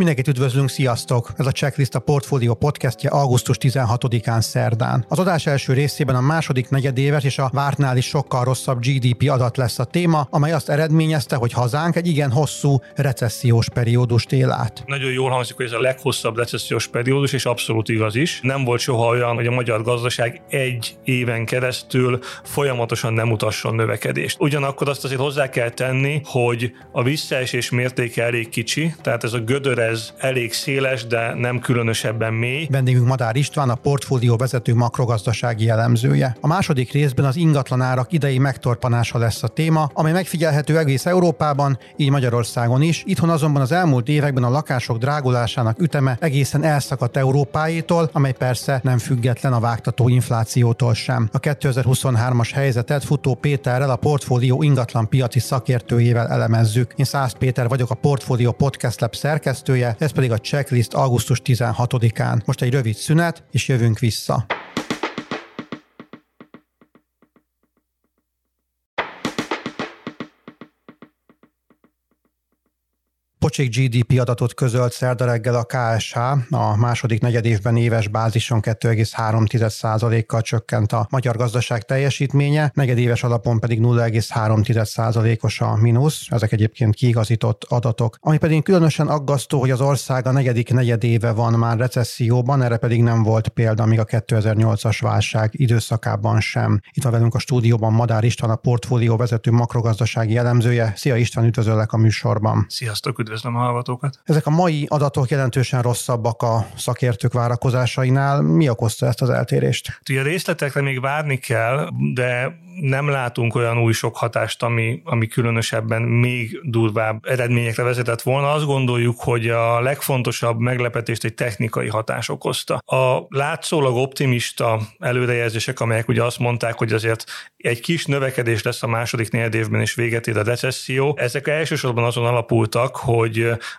Mindenkit üdvözlünk, sziasztok! Ez a Checklist a Portfolio podcastje augusztus 16-án szerdán. Az adás első részében a második negyedéves és a vártnál is sokkal rosszabb GDP adat lesz a téma, amely azt eredményezte, hogy hazánk egy igen hosszú recessziós periódust él át. Nagyon jól hangzik, hogy ez a leghosszabb recessziós periódus, és abszolút igaz is. Nem volt soha olyan, hogy a magyar gazdaság egy éven keresztül folyamatosan nem utasson növekedést. Ugyanakkor azt azért hozzá kell tenni, hogy a visszaesés mértéke elég kicsi, tehát ez a gödöre ez elég széles, de nem különösebben mély. Vendégünk Madár István, a portfólió vezető makrogazdasági elemzője. A második részben az ingatlanárak idei megtorpanása lesz a téma, amely megfigyelhető egész Európában, így Magyarországon is. Itthon azonban az elmúlt években a lakások drágulásának üteme egészen elszakadt Európáétól, amely persze nem független a vágtató inflációtól sem. A 2023-as helyzetet Futó Péterrel, a portfólió ingatlan piaci szakértőjével elemezzük. Én Szász Péter vagyok, a Portfólió Podcast Lab szerkesztője, ez pedig a checklist augusztus 16-án. Most egy rövid szünet, és jövünk vissza. Pocsék GDP adatot közölt szerda reggel a KSH, a második negyedévben éves bázison 2,3%-kal csökkent a magyar gazdaság teljesítménye, negyedéves alapon pedig 0,3%-os a mínusz, ezek egyébként kiigazított adatok. Ami pedig különösen aggasztó, hogy az ország a negyedik negyedéve van már recesszióban, erre pedig nem volt példa még a 2008-as válság időszakában sem. Itt van velünk a stúdióban Madár István, a portfólió vezető makrogazdasági elemzője. Szia István, üdvözöllek a műsorban. Sziasztok, üdvözlöm a hallgatókat. Ezek a mai adatok jelentősen rosszabbak a szakértők várakozásainál. Mi okozta ezt az eltérést? Ugye a részletekre még várni kell, de nem látunk olyan új sok hatást, ami, ami különösebben még durvább eredményekre vezetett volna. Azt gondoljuk, hogy a legfontosabb meglepetést egy technikai hatás okozta. A látszólag optimista előrejelzések, amelyek ugye azt mondták, hogy azért egy kis növekedés lesz a második negyed évben és véget ér a recesszió, ezek elsősorban azon alapultak, hogy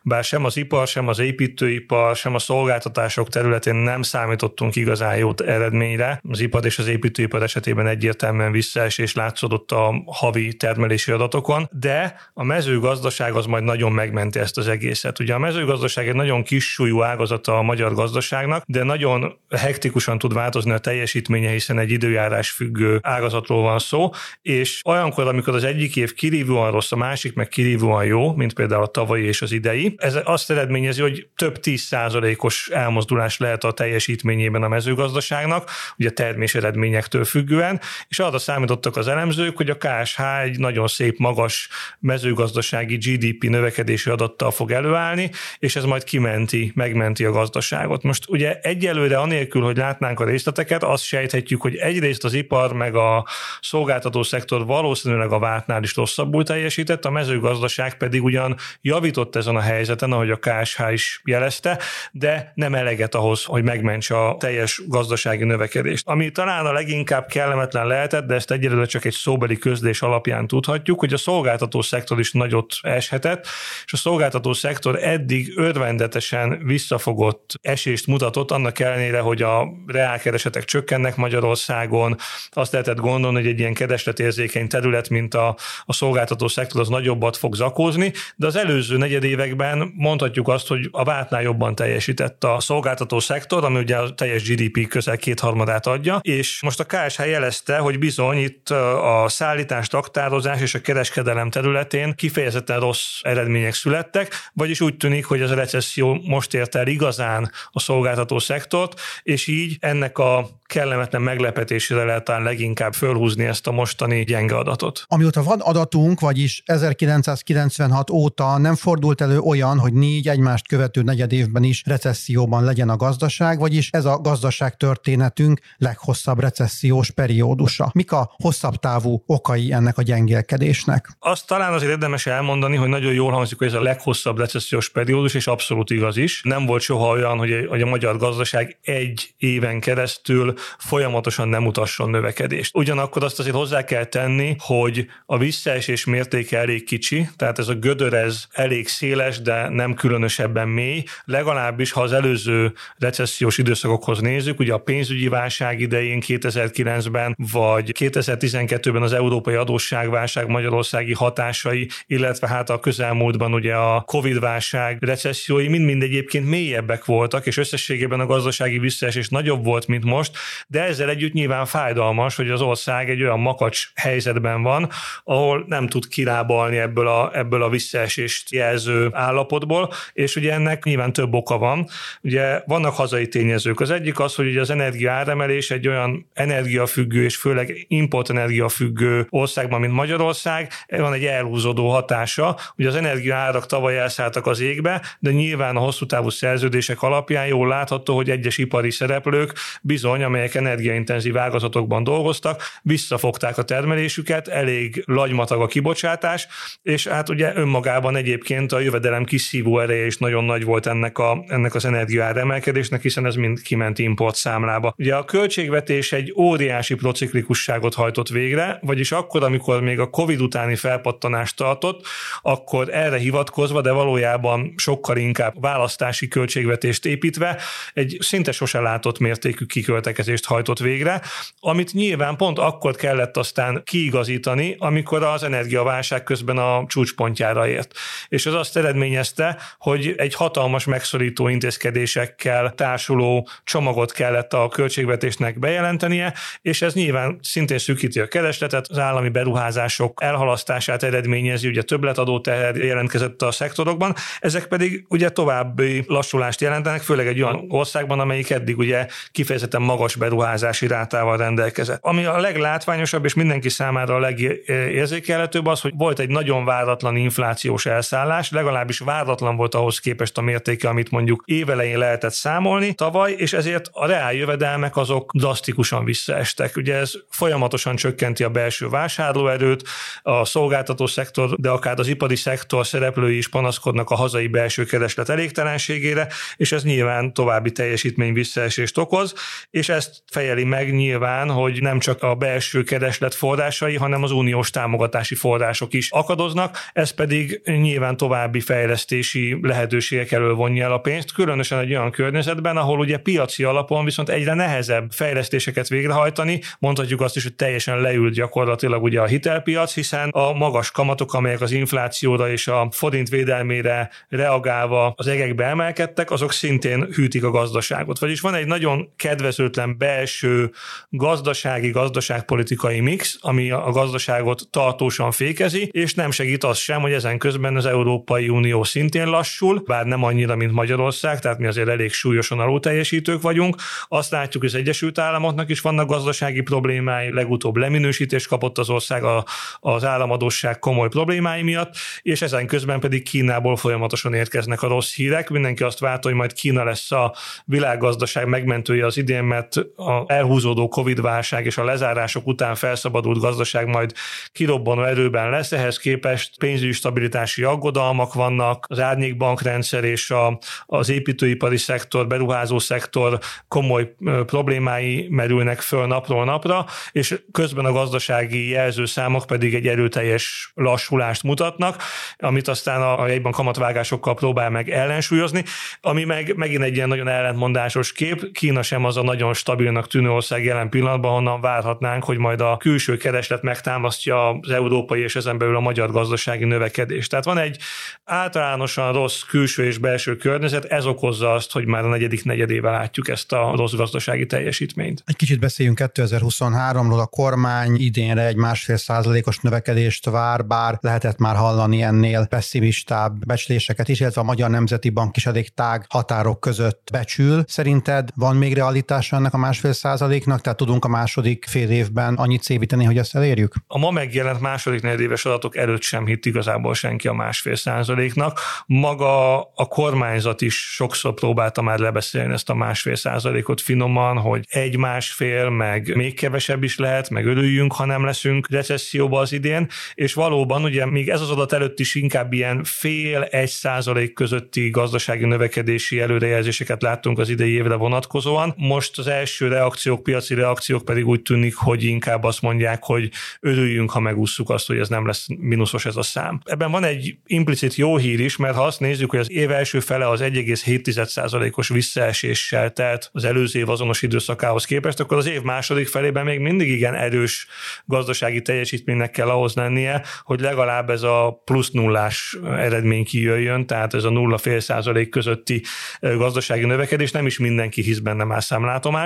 bár sem az ipar, sem az építőipar, sem a szolgáltatások területén nem számítottunk igazán jó eredményre. Az ipar és az építőipar esetében egyértelműen vissza visszaesés látszódott a havi termelési adatokon, de a mezőgazdaság az majd nagyon megmenti ezt az egészet. Ugye a mezőgazdaság egy nagyon kis súlyú ágazata a magyar gazdaságnak, de nagyon hektikusan tud változni a teljesítménye, hiszen egy időjárás függő ágazatról van szó, és olyankor, amikor az egyik év kirívóan rossz, a másik meg kirívóan jó, mint például a tavalyi és az idei, ez azt eredményezi, hogy több 10%-os elmozdulás lehet a teljesítményében a mezőgazdaságnak, ugye termés eredményektől függően, és arra számított számítottak az elemzők, hogy a KSH egy nagyon szép, magas mezőgazdasági GDP növekedési adattal fog előállni, és ez majd kimenti, megmenti a gazdaságot. Most ugye egyelőre anélkül, hogy látnánk a részleteket, azt sejthetjük, hogy egyrészt az ipar meg a szolgáltató szektor valószínűleg a vártnál is rosszabbul teljesített, a mezőgazdaság pedig ugyan javított ezen a helyzeten, ahogy a KSH is jelezte, de nem eleget ahhoz, hogy megmentse a teljes gazdasági növekedést. Ami talán a leginkább kellemetlen lehetett, de ezt egy egyelőre csak egy szóbeli közlés alapján tudhatjuk, hogy a szolgáltató szektor is nagyot eshetett, és a szolgáltató szektor eddig örvendetesen visszafogott esést mutatott, annak ellenére, hogy a reálkeresetek csökkennek Magyarországon, azt lehetett gondolni, hogy egy ilyen keresletérzékeny terület, mint a, a szolgáltató szektor, az nagyobbat fog zakózni, de az előző negyedévekben mondhatjuk azt, hogy a vártnál jobban teljesített a szolgáltató szektor, ami ugye a teljes GDP közel kétharmadát adja, és most a KSH jelezte, hogy bizony itt a szállítás, taktározás és a kereskedelem területén kifejezetten rossz eredmények születtek, vagyis úgy tűnik, hogy ez a recesszió most ért el igazán a szolgáltató szektort, és így ennek a kellemetlen meglepetésére lehet talán leginkább fölhúzni ezt a mostani gyenge adatot. Amióta van adatunk, vagyis 1996 óta nem fordult elő olyan, hogy négy egymást követő negyed évben is recesszióban legyen a gazdaság, vagyis ez a gazdaság történetünk leghosszabb recessziós periódusa. Mik a hosszabb távú okai ennek a gyengélkedésnek? Azt talán azért érdemes elmondani, hogy nagyon jól hangzik, hogy ez a leghosszabb recessziós periódus, és abszolút igaz is. Nem volt soha olyan, hogy a magyar gazdaság egy éven keresztül folyamatosan nem mutasson növekedést. Ugyanakkor azt azért hozzá kell tenni, hogy a visszaesés mértéke elég kicsi, tehát ez a gödör ez elég széles, de nem különösebben mély, legalábbis ha az előző recessziós időszakokhoz nézzük, ugye a pénzügyi válság idején 2009-ben, vagy 2012-ben az európai adósságválság magyarországi hatásai, illetve hát a közelmúltban ugye a Covid-válság recessziói mind-mind egyébként mélyebbek voltak, és összességében a gazdasági visszaesés nagyobb volt, mint most, de ezzel együtt nyilván fájdalmas, hogy az ország egy olyan makacs helyzetben van, ahol nem tud kirábalni ebből a, ebből a visszaesést jelző állapotból, és ugye ennek nyilván több oka van. Ugye vannak hazai tényezők. Az egyik az, hogy ugye az energia áremelés egy olyan energiafüggő és főleg importenergiafüggő országban, mint Magyarország, van egy elhúzódó hatása. Ugye az energiaárak tavaly elszálltak az égbe, de nyilván a hosszú távú szerződések alapján jól látható, hogy egyes ipari szereplők bizony, amelyek energiaintenzív ágazatokban dolgoztak, visszafogták a termelésüket, elég lagymatag a kibocsátás, és hát ugye önmagában egyébként a jövedelem kiszívó ereje is nagyon nagy volt ennek, a, ennek az energiaár emelkedésnek, hiszen ez mind kiment import számlába. Ugye a költségvetés egy óriási prociklikusságot hajtott végre, vagyis akkor, amikor még a Covid utáni felpattanást tartott, akkor erre hivatkozva, de valójában sokkal inkább választási költségvetést építve egy szinte sose látott mértékű kiköltekezést hajtott végre, amit nyilván pont akkor kellett aztán kiigazítani, amikor az energiaválság közben a csúcspontjára ért. És az azt eredményezte, hogy egy hatalmas megszorító intézkedésekkel társuló csomagot kellett a költségvetésnek bejelentenie, és ez nyilván szintén szűkíti a keresletet, az állami beruházások elhalasztását eredményezi, ugye többletadó teher jelentkezett a szektorokban, ezek pedig ugye további lassulást jelentenek, főleg egy olyan országban, amelyik eddig ugye kifejezetten magas beruházási rátával rendelkezett. Ami a leglátványosabb és mindenki számára a legérzékelhetőbb az, hogy volt egy nagyon váratlan inflációs elszállás, legalábbis váratlan volt ahhoz képest a mértéke, amit mondjuk évelején lehetett számolni tavaly, és ezért a reál jövedelmek azok drasztikusan visszaestek. Ugye ez folyamatosan csökkenti a belső vásárlóerőt, a szolgáltató szektor, de akár az ipari szektor szereplői is panaszkodnak a hazai belső kereslet elégtelenségére, és ez nyilván további teljesítmény visszaesést okoz, és ezt fejeli meg nyilván, hogy nem csak a belső kereslet forrásai, hanem az uniós támogatási források is akadoznak, ez pedig nyilván további fejlesztési lehetőségek elől vonja el a pénzt, különösen egy olyan környezetben, ahol ugye piaci alapon viszont egyre nehezebb fejlesztéseket végrehajtani, mondhatjuk azt is, hogy teljesen leült gyakorlatilag ugye a hitelpiac, hiszen a magas kamatok, amelyek az inflációra és a forint védelmére reagálva az egekbe emelkedtek, azok szintén hűtik a gazdaságot. Vagyis van egy nagyon kedvezőtlen belső gazdasági, gazdaságpolitikai mix, ami a gazdaságot tartósan fékezi, és nem segít az sem, hogy ezen közben az Európai Unió szintén lassul, bár nem annyira, mint Magyarország, tehát mi azért elég súlyosan alulteljesítők vagyunk. Azt látjuk, hogy az Egyesült Államoknak is vannak gazdasági problémái, legutóbb leminősítést kapott az ország a, az államadóság komoly problémái miatt, és ezen közben pedig Kínából folyamatosan érkeznek a rossz hírek. Mindenki azt várta, hogy majd Kína lesz a világgazdaság megmentője az idén, mert a elhúzódó Covid-válság és a lezárások után felszabadult gazdaság majd kirobbanó erőben lesz. Ehhez képest pénzügyi stabilitási aggodalmak vannak, az árnyékbankrendszer és a, az építőipari szektor, beruházó szektor komoly problémái merülnek föl napról napra, és közben a gazdasági jelzőszámok pedig egy erőteljes lassulást mutatnak, amit aztán a, jegyban kamatvágásokkal próbál meg ellensúlyozni, ami meg megint egy ilyen nagyon ellentmondásos kép. Kína sem az a nagyon stabilnak tűnő ország jelen pillanatban, honnan várhatnánk, hogy majd a külső kereslet megtámasztja az európai és ezen belül a magyar gazdasági növekedést. Tehát van egy általánosan rossz külső és belső környezet, ez okozza azt, hogy már a negyedik negyedével látjuk ezt a rossz gazdasági teljesítményt. Egy kicsit beszéljünk 2023-ról. A kormány idénre egy másfél százalékos növekedést vár, bár lehetett már hallani ennél pessimistább becsléseket is, illetve a Magyar Nemzeti Bank is elég tág határok között becsül. Szerinted van még realitása ennek a másfél százaléknak, tehát tudunk a második fél évben annyit szépíteni, hogy ezt elérjük? A ma megjelent második negyedéves adatok előtt sem hitt igazából senki a másfél százaléknak. Maga a kormányzat is sokszor próbálta már lebeszélni ezt a másfél százalékot finoman, hogy egy másfél, meg még kevesebb is lehet, meg örüljünk, ha nem leszünk recesszióba az idén, és valóban ugye még ez az adat előtt is inkább ilyen fél egy százalék közötti gazdasági növekedési előrejelzéseket láttunk az idei évre vonatkozóan. Most az első első reakciók, piaci reakciók pedig úgy tűnik, hogy inkább azt mondják, hogy örüljünk, ha megúszuk azt, hogy ez nem lesz mínuszos ez a szám. Ebben van egy implicit jó hír is, mert ha azt nézzük, hogy az év első fele az 1,7%-os visszaeséssel telt az előző év azonos időszakához képest, akkor az év második felében még mindig igen erős gazdasági teljesítménynek kell ahhoz lennie, hogy legalább ez a plusz nullás eredmény kijöjjön, tehát ez a nulla fél százalék közötti gazdasági növekedés, nem is mindenki hisz benne már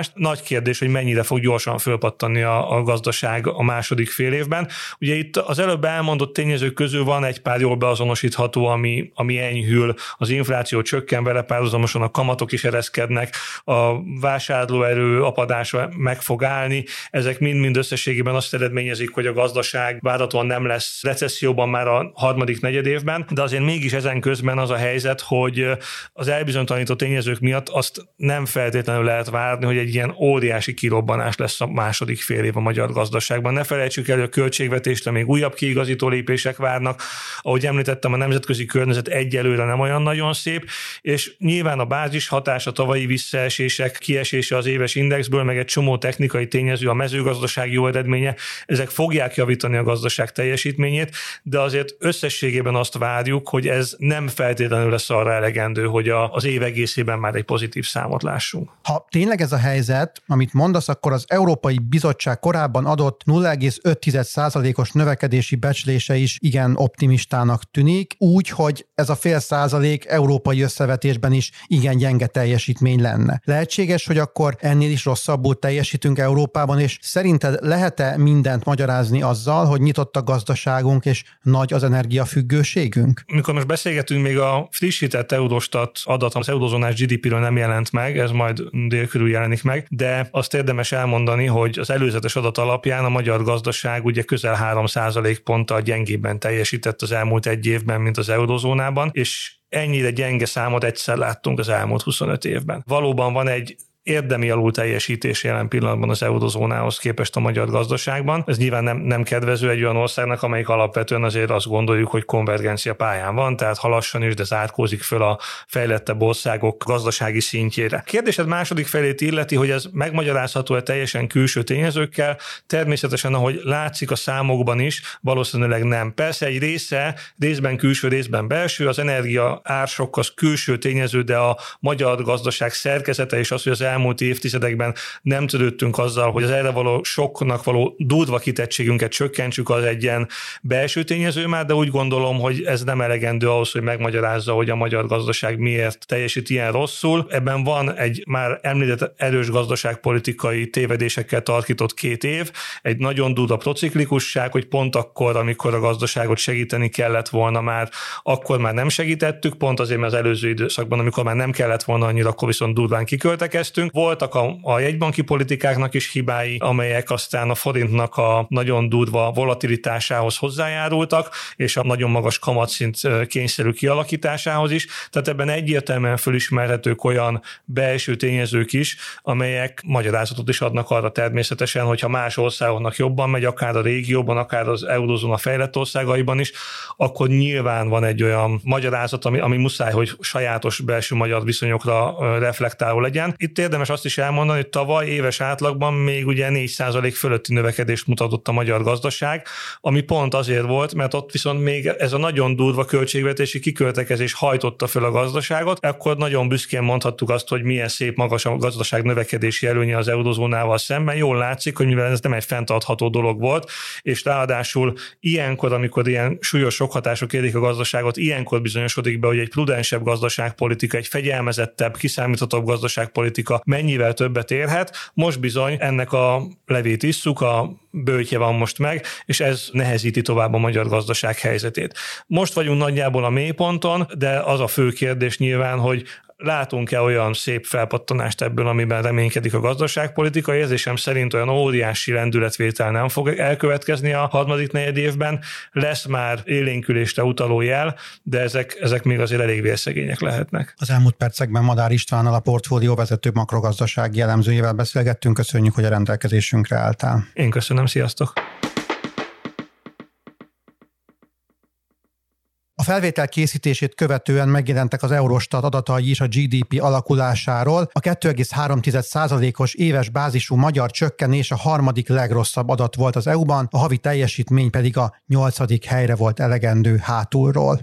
számlátomást. Nagy kérdés, hogy mennyire fog gyorsan fölpattani a, a gazdaság a második fél évben. Ugye itt az előbb elmondott tényezők közül van egy pár jól beazonosítható, ami, ami enyhül, az infláció csökken vele párhuzamosan, a kamatok is ereszkednek, a vásárlóerő apadása meg fog állni, ezek mind-mind összességében azt eredményezik, hogy a gazdaság várhatóan nem lesz recesszióban már a harmadik negyed évben, de azért mégis ezen közben az a helyzet, hogy az elbizonytalanító tényezők miatt azt nem feltétlenül lehet várni, hogy egy ilyen óriási kirobbanás lesz a második fél év a magyar gazdaságban. Ne felejtsük el, hogy a költségvetésre még újabb kiigazító lépések várnak. Ahogy említettem, a nemzetközi környezet egyelőre nem olyan nagyon szép, és nyilván a bázis hatása, tavalyi visszaesések, kiesése az éves indexből, meg egy csomó technikai tényező, a mezőgazdaság jó eredménye, ezek fogják javítani a gazdaság teljesítményét, de azért összességében azt várjuk, hogy ez nem feltétlenül lesz arra elegendő, hogy a, az év egészében már egy pozitív számot lássunk. Ha tényleg ez a helyzet, amit mondasz, akkor az Európai Bizottság korábban adott 0,5%-os növekedési becslése is igen optimistának tűnik, úgy, hogy ez a fél százalék európai összevetésben is igen gyenge teljesítmény lenne. Lehetséges, hogy akkor ennél is rosszabbul teljesítünk Európában, és szerinted lehet-e mindent magyarázni azzal, hogy nyitott a gazdaságunk és nagy az energiafüggőségünk? Mikor most beszélgetünk, még a frissített Eurostat adat az eurozónás GDP-ről nem jelent meg, ez majd dél körül jelenik meg, de azt érdemes elmondani, hogy az előzetes adat alapján a magyar gazdaság ugye közel 3% ponttal gyengébben teljesített az elmúlt egy évben, mint az eurozónában, és ennyire gyenge számot egyszer láttunk az elmúlt 25 évben. Valóban van egy érdemi alul teljesítés jelen pillanatban az eurozónához képest a magyar gazdaságban. Ez nyilván nem, nem kedvező egy olyan országnak, amelyik alapvetően azért azt gondoljuk, hogy konvergencia pályán van, tehát halassan is, de zárkózik föl a fejlettebb országok gazdasági szintjére. Kérdésed második felét illeti, hogy ez megmagyarázható-e teljesen külső tényezőkkel. Természetesen, ahogy látszik a számokban is, valószínűleg nem. Persze egy része, részben külső, részben belső, az energia ársok az külső tényező, de a magyar gazdaság szerkezete és az, hogy az elmúlt évtizedekben nem törődtünk azzal, hogy az erre való soknak való durva kitettségünket csökkentsük, az egy ilyen belső tényező már, de úgy gondolom, hogy ez nem elegendő ahhoz, hogy megmagyarázza, hogy a magyar gazdaság miért teljesít ilyen rosszul. Ebben van egy már említett erős gazdaságpolitikai tévedésekkel tarkított két év, egy nagyon durva prociklikusság, hogy pont akkor, amikor a gazdaságot segíteni kellett volna már, akkor már nem segítettük, pont azért, mert az előző időszakban, amikor már nem kellett volna annyira, akkor viszont durván kiköltekeztünk, beszéltünk. Voltak a, a jegybanki politikáknak is hibái, amelyek aztán a forintnak a nagyon durva volatilitásához hozzájárultak, és a nagyon magas kamatszint kényszerű kialakításához is. Tehát ebben egyértelműen fölismerhetők olyan belső tényezők is, amelyek magyarázatot is adnak arra természetesen, hogyha más országoknak jobban megy, akár a régióban, akár az eurozóna fejlett országaiban is, akkor nyilván van egy olyan magyarázat, ami, ami muszáj, hogy sajátos belső magyar viszonyokra reflektáló legyen. Itt érdemes azt is elmondani, hogy tavaly éves átlagban még ugye 4% fölötti növekedést mutatott a magyar gazdaság, ami pont azért volt, mert ott viszont még ez a nagyon durva költségvetési kiköltekezés hajtotta föl a gazdaságot, akkor nagyon büszkén mondhattuk azt, hogy milyen szép magas a gazdaság növekedési előnye az eurozónával szemben. Jól látszik, hogy mivel ez nem egy fenntartható dolog volt, és ráadásul ilyenkor, amikor ilyen súlyos sok hatások érik a gazdaságot, ilyenkor bizonyosodik be, hogy egy prudensebb gazdaságpolitika, egy fegyelmezettebb, kiszámíthatóbb gazdaságpolitika mennyivel többet érhet. Most bizony ennek a levét isszuk, a bőtje van most meg, és ez nehezíti tovább a magyar gazdaság helyzetét. Most vagyunk nagyjából a mélyponton, de az a fő kérdés nyilván, hogy látunk-e olyan szép felpattanást ebből, amiben reménykedik a gazdaságpolitika. Érzésem szerint olyan óriási lendületvétel nem fog elkövetkezni a harmadik negyed évben. Lesz már élénkülésre utaló jel, de ezek, ezek még azért elég vérszegények lehetnek. Az elmúlt percekben Madár Istvánnal a portfólió vezető makrogazdasági jellemzőjével beszélgettünk. Köszönjük, hogy a rendelkezésünkre álltál. Én köszönöm, sziasztok! Felvétel készítését követően megjelentek az Eurostat adatai is a GDP alakulásáról. A 2,3%-os éves bázisú magyar csökkenés a harmadik legrosszabb adat volt az EU-ban, a havi teljesítmény pedig a nyolcadik helyre volt elegendő hátulról.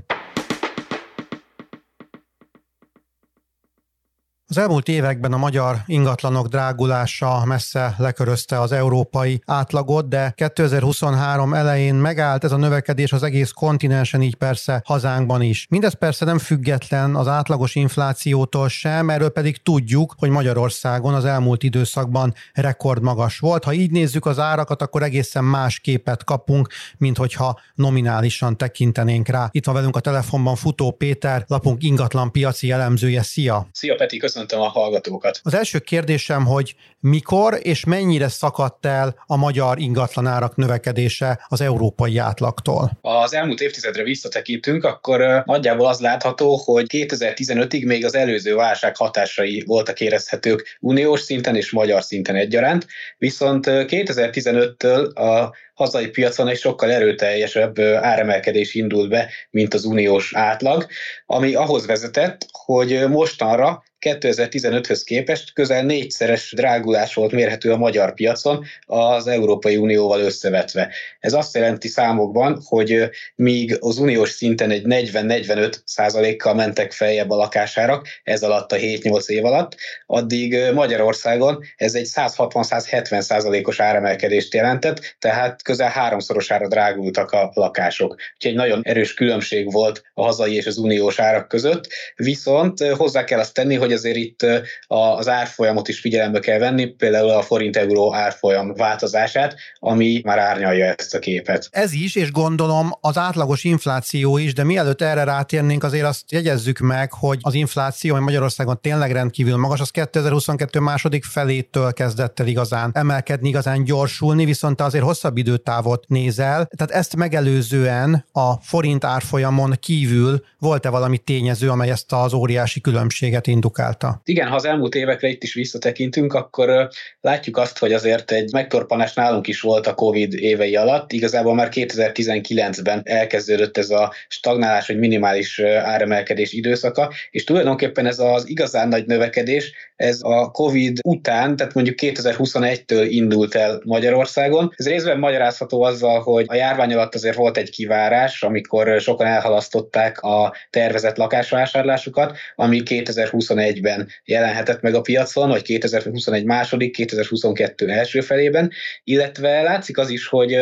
Az elmúlt években a magyar ingatlanok drágulása messze lekörözte az európai átlagot, de 2023 elején megállt ez a növekedés az egész kontinensen, így persze hazánkban is. Mindez persze nem független az átlagos inflációtól sem, erről pedig tudjuk, hogy Magyarországon az elmúlt időszakban rekordmagas volt. Ha így nézzük az árakat, akkor egészen más képet kapunk, mint hogyha nominálisan tekintenénk rá. Itt van velünk a telefonban Futó Péter, lapunk ingatlan piaci elemzője. Szia! Szia Peti, köszönöm köszöntöm a hallgatókat. Az első kérdésem, hogy mikor és mennyire szakadt el a magyar ingatlanárak növekedése az európai átlagtól? Az elmúlt évtizedre visszatekintünk, akkor nagyjából az látható, hogy 2015-ig még az előző válság hatásai voltak érezhetők uniós szinten és magyar szinten egyaránt, viszont 2015-től a hazai piacon egy sokkal erőteljesebb áremelkedés indult be, mint az uniós átlag, ami ahhoz vezetett, hogy mostanra 2015-höz képest közel négyszeres drágulás volt mérhető a magyar piacon az Európai Unióval összevetve. Ez azt jelenti számokban, hogy míg az uniós szinten egy 40-45 százalékkal mentek feljebb a lakásárak, ez alatt a 7-8 év alatt, addig Magyarországon ez egy 160-170 százalékos áremelkedést jelentett, tehát közel háromszorosára drágultak a lakások. Úgyhogy egy nagyon erős különbség volt a hazai és az uniós árak között, viszont hozzá kell azt tenni, hogy azért itt az árfolyamot is figyelembe kell venni, például a forint-euró árfolyam változását, ami már árnyalja ezt a képet. Ez is, és gondolom az átlagos infláció is, de mielőtt erre rátérnénk, azért azt jegyezzük meg, hogy az infláció, ami Magyarországon tényleg rendkívül magas, az 2022 második felétől kezdett el igazán emelkedni, igazán gyorsulni, viszont azért hosszabb időtávot nézel. Tehát ezt megelőzően a forint árfolyamon kívül volt-e valami tényező, amely ezt az óriási különbséget indukál? Vizsgálta. Igen, ha az elmúlt évekre itt is visszatekintünk, akkor látjuk azt, hogy azért egy megtorpanás nálunk is volt a COVID évei alatt. Igazából már 2019-ben elkezdődött ez a stagnálás vagy minimális áremelkedés időszaka, és tulajdonképpen ez az igazán nagy növekedés, ez a COVID után, tehát mondjuk 2021-től indult el Magyarországon. Ez részben magyarázható azzal, hogy a járvány alatt azért volt egy kivárás, amikor sokan elhalasztották a tervezett lakásvásárlásukat, ami 2021 2021-ben jelenhetett meg a piacon, vagy 2021 második, 2022 első felében, illetve látszik az is, hogy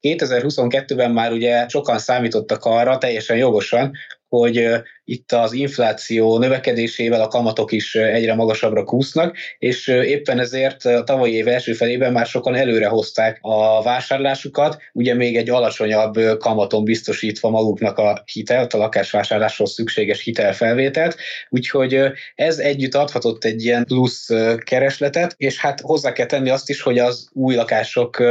2022-ben már ugye sokan számítottak arra, teljesen jogosan, hogy itt az infláció növekedésével a kamatok is egyre magasabbra kúsznak, és éppen ezért a tavalyi év első felében már sokan előre hozták a vásárlásukat, ugye még egy alacsonyabb kamaton biztosítva maguknak a hitelt, a lakásvásárláshoz szükséges hitelfelvételt, úgyhogy ez együtt adhatott egy ilyen plusz keresletet, és hát hozzá kell tenni azt is, hogy az új lakások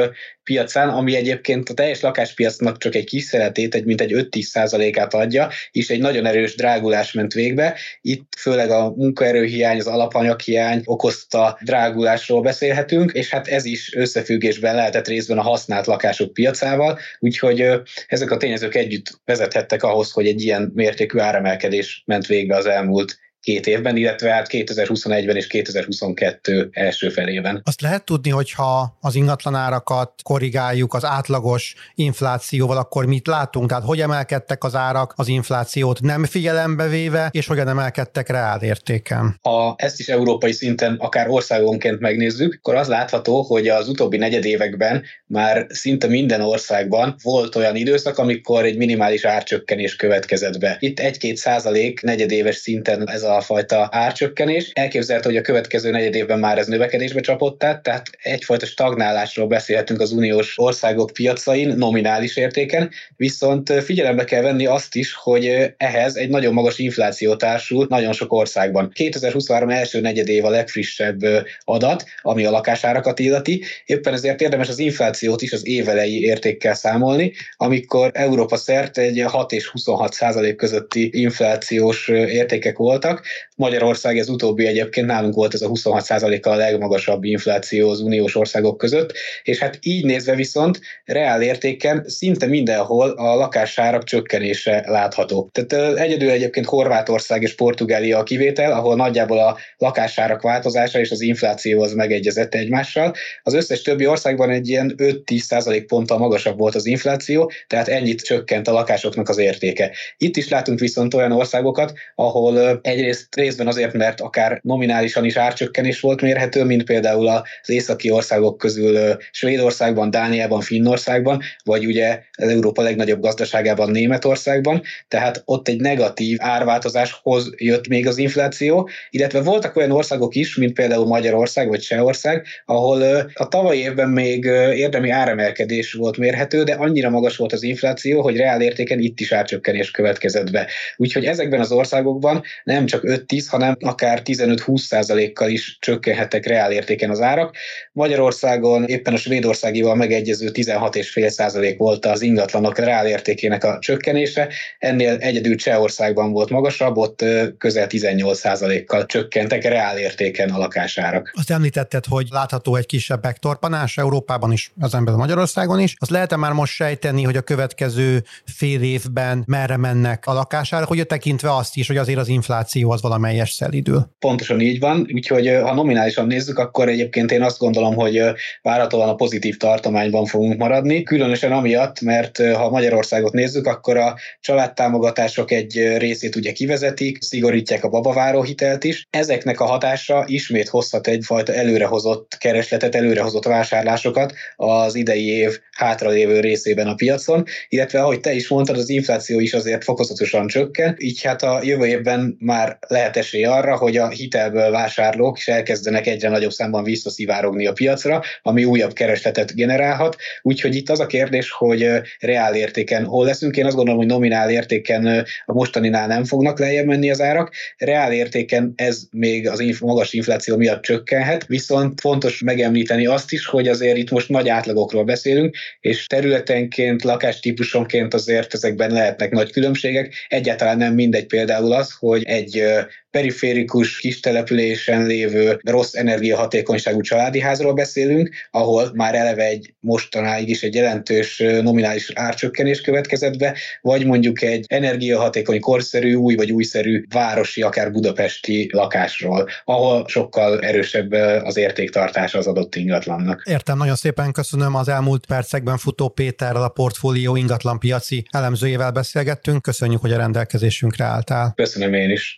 piacán, ami egyébként a teljes lakáspiacnak csak egy kis szeretét, egy mint egy 5-10 százalékát adja, és egy nagyon erős drágulás ment végbe. Itt főleg a munkaerőhiány, az alapanyaghiány okozta drágulásról beszélhetünk, és hát ez is összefüggésben lehetett részben a használt lakások piacával, úgyhogy ezek a tényezők együtt vezethettek ahhoz, hogy egy ilyen mértékű áremelkedés ment végbe az elmúlt két évben, illetve hát 2021-ben és 2022 első felében. Azt lehet tudni, hogyha az ingatlanárakat korrigáljuk az átlagos inflációval, akkor mit látunk? Tehát hogy emelkedtek az árak az inflációt nem figyelembe véve, és hogyan emelkedtek reál értéken? Ha ezt is európai szinten, akár országonként megnézzük, akkor az látható, hogy az utóbbi negyedévekben már szinte minden országban volt olyan időszak, amikor egy minimális árcsökkenés következett be. Itt 1-2 százalék negyedéves szinten ez a a fajta árcsökkenés. Elképzelhető, hogy a következő negyed évben már ez növekedésbe csapott át, tehát egyfajta stagnálásról beszélhetünk az uniós országok piacain, nominális értéken, viszont figyelembe kell venni azt is, hogy ehhez egy nagyon magas infláció társul nagyon sok országban. 2023 első negyed év a legfrissebb adat, ami a lakásárakat illeti, éppen ezért érdemes az inflációt is az évelei értékkel számolni, amikor Európa szerte egy 6 és 26 százalék közötti inflációs értékek voltak, Magyarország ez utóbbi egyébként nálunk volt ez a 26%-kal a legmagasabb infláció az uniós országok között, és hát így nézve viszont reál értéken szinte mindenhol a lakásárak csökkenése látható. Tehát egyedül egyébként Horvátország és Portugália a kivétel, ahol nagyjából a lakásárak változása és az infláció az megegyezett egymással. Az összes többi országban egy ilyen 5-10 ponttal magasabb volt az infláció, tehát ennyit csökkent a lakásoknak az értéke. Itt is látunk viszont olyan országokat, ahol egyrészt részben azért, mert akár nominálisan is árcsökkenés volt mérhető, mint például az északi országok közül Svédországban, Dániában, Finnországban, vagy ugye az Európa legnagyobb gazdaságában Németországban, tehát ott egy negatív árváltozáshoz jött még az infláció, illetve voltak olyan országok is, mint például Magyarország vagy Csehország, ahol a tavalyi évben még érdemi áremelkedés volt mérhető, de annyira magas volt az infláció, hogy reál értéken itt is árcsökkenés következett be. Úgyhogy ezekben az országokban nem csak 5-10, hanem akár 15-20 százalékkal is csökkenhettek reál értéken az árak. Magyarországon éppen a svédországival megegyező 16,5 százalék volt az ingatlanok reál értékének a csökkenése, ennél egyedül Csehországban volt magasabb, ott közel 18 százalékkal csökkentek reál értéken a lakásárak. Azt említetted, hogy látható egy kisebb megtorpanás Európában is, az ember Magyarországon is. Az lehet-e már most sejteni, hogy a következő fél évben merre mennek a lakásárak, hogy tekintve azt is, hogy azért az infláció az valamelyes szelidül? Pontosan így van, úgyhogy ha nominálisan nézzük, akkor egyébként én azt gondolom, hogy várhatóan a pozitív tartományban fogunk maradni, különösen amiatt, mert ha Magyarországot nézzük, akkor a családtámogatások egy részét ugye kivezetik, szigorítják a babaváró hitelt is. Ezeknek a hatása ismét hozhat egyfajta előrehozott keresletet, előrehozott vásárlásokat az idei év hátralévő részében a piacon, illetve ahogy te is mondtad, az infláció is azért fokozatosan csökken, így hát a jövő évben már lehet esély arra, hogy a hitelből vásárlók is elkezdenek egyre nagyobb számban visszaszivárogni a piacra, ami újabb keresletet generálhat. Úgyhogy itt az a kérdés, hogy reál értéken hol leszünk. Én azt gondolom, hogy nominál értéken a mostaninál nem fognak lejjebb menni az árak. Reál értéken ez még az inf- magas infláció miatt csökkenhet, viszont fontos megemlíteni azt is, hogy azért itt most nagy átlagokról beszélünk, és területenként, lakástípusonként azért ezekben lehetnek nagy különbségek. Egyáltalán nem mindegy például az, hogy egy periférikus kis településen lévő rossz energiahatékonyságú családi házról beszélünk, ahol már eleve egy mostanáig is egy jelentős nominális árcsökkenés következett be, vagy mondjuk egy energiahatékony, korszerű, új vagy újszerű városi, akár budapesti lakásról, ahol sokkal erősebb az értéktartása az adott ingatlannak. Értem, nagyon szépen köszönöm az elmúlt percekben Futó Péterrel, a portfólió ingatlanpiaci elemzőjével beszélgettünk. Köszönjük, hogy a rendelkezésünkre álltál. Köszönöm én is.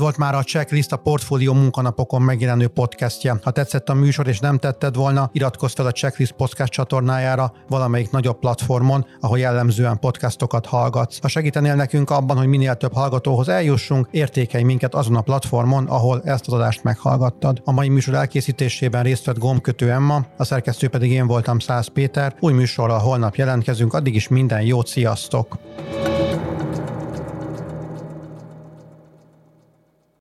Volt már a Checklist a Portfólió munkanapokon megjelenő podcastje. Ha tetszett a műsor és nem tetted volna, iratkozz fel a Checklist podcast csatornájára valamelyik nagyobb platformon, ahol jellemzően podcastokat hallgatsz. Ha segítenél nekünk abban, hogy minél több hallgatóhoz eljussunk, értékelj minket azon a platformon, ahol ezt az adást meghallgattad. A mai műsor elkészítésében részt vett gombkötő Emma, a szerkesztő pedig én voltam Száz Péter. Új műsorral holnap jelentkezünk, addig is minden jót, sziasztok!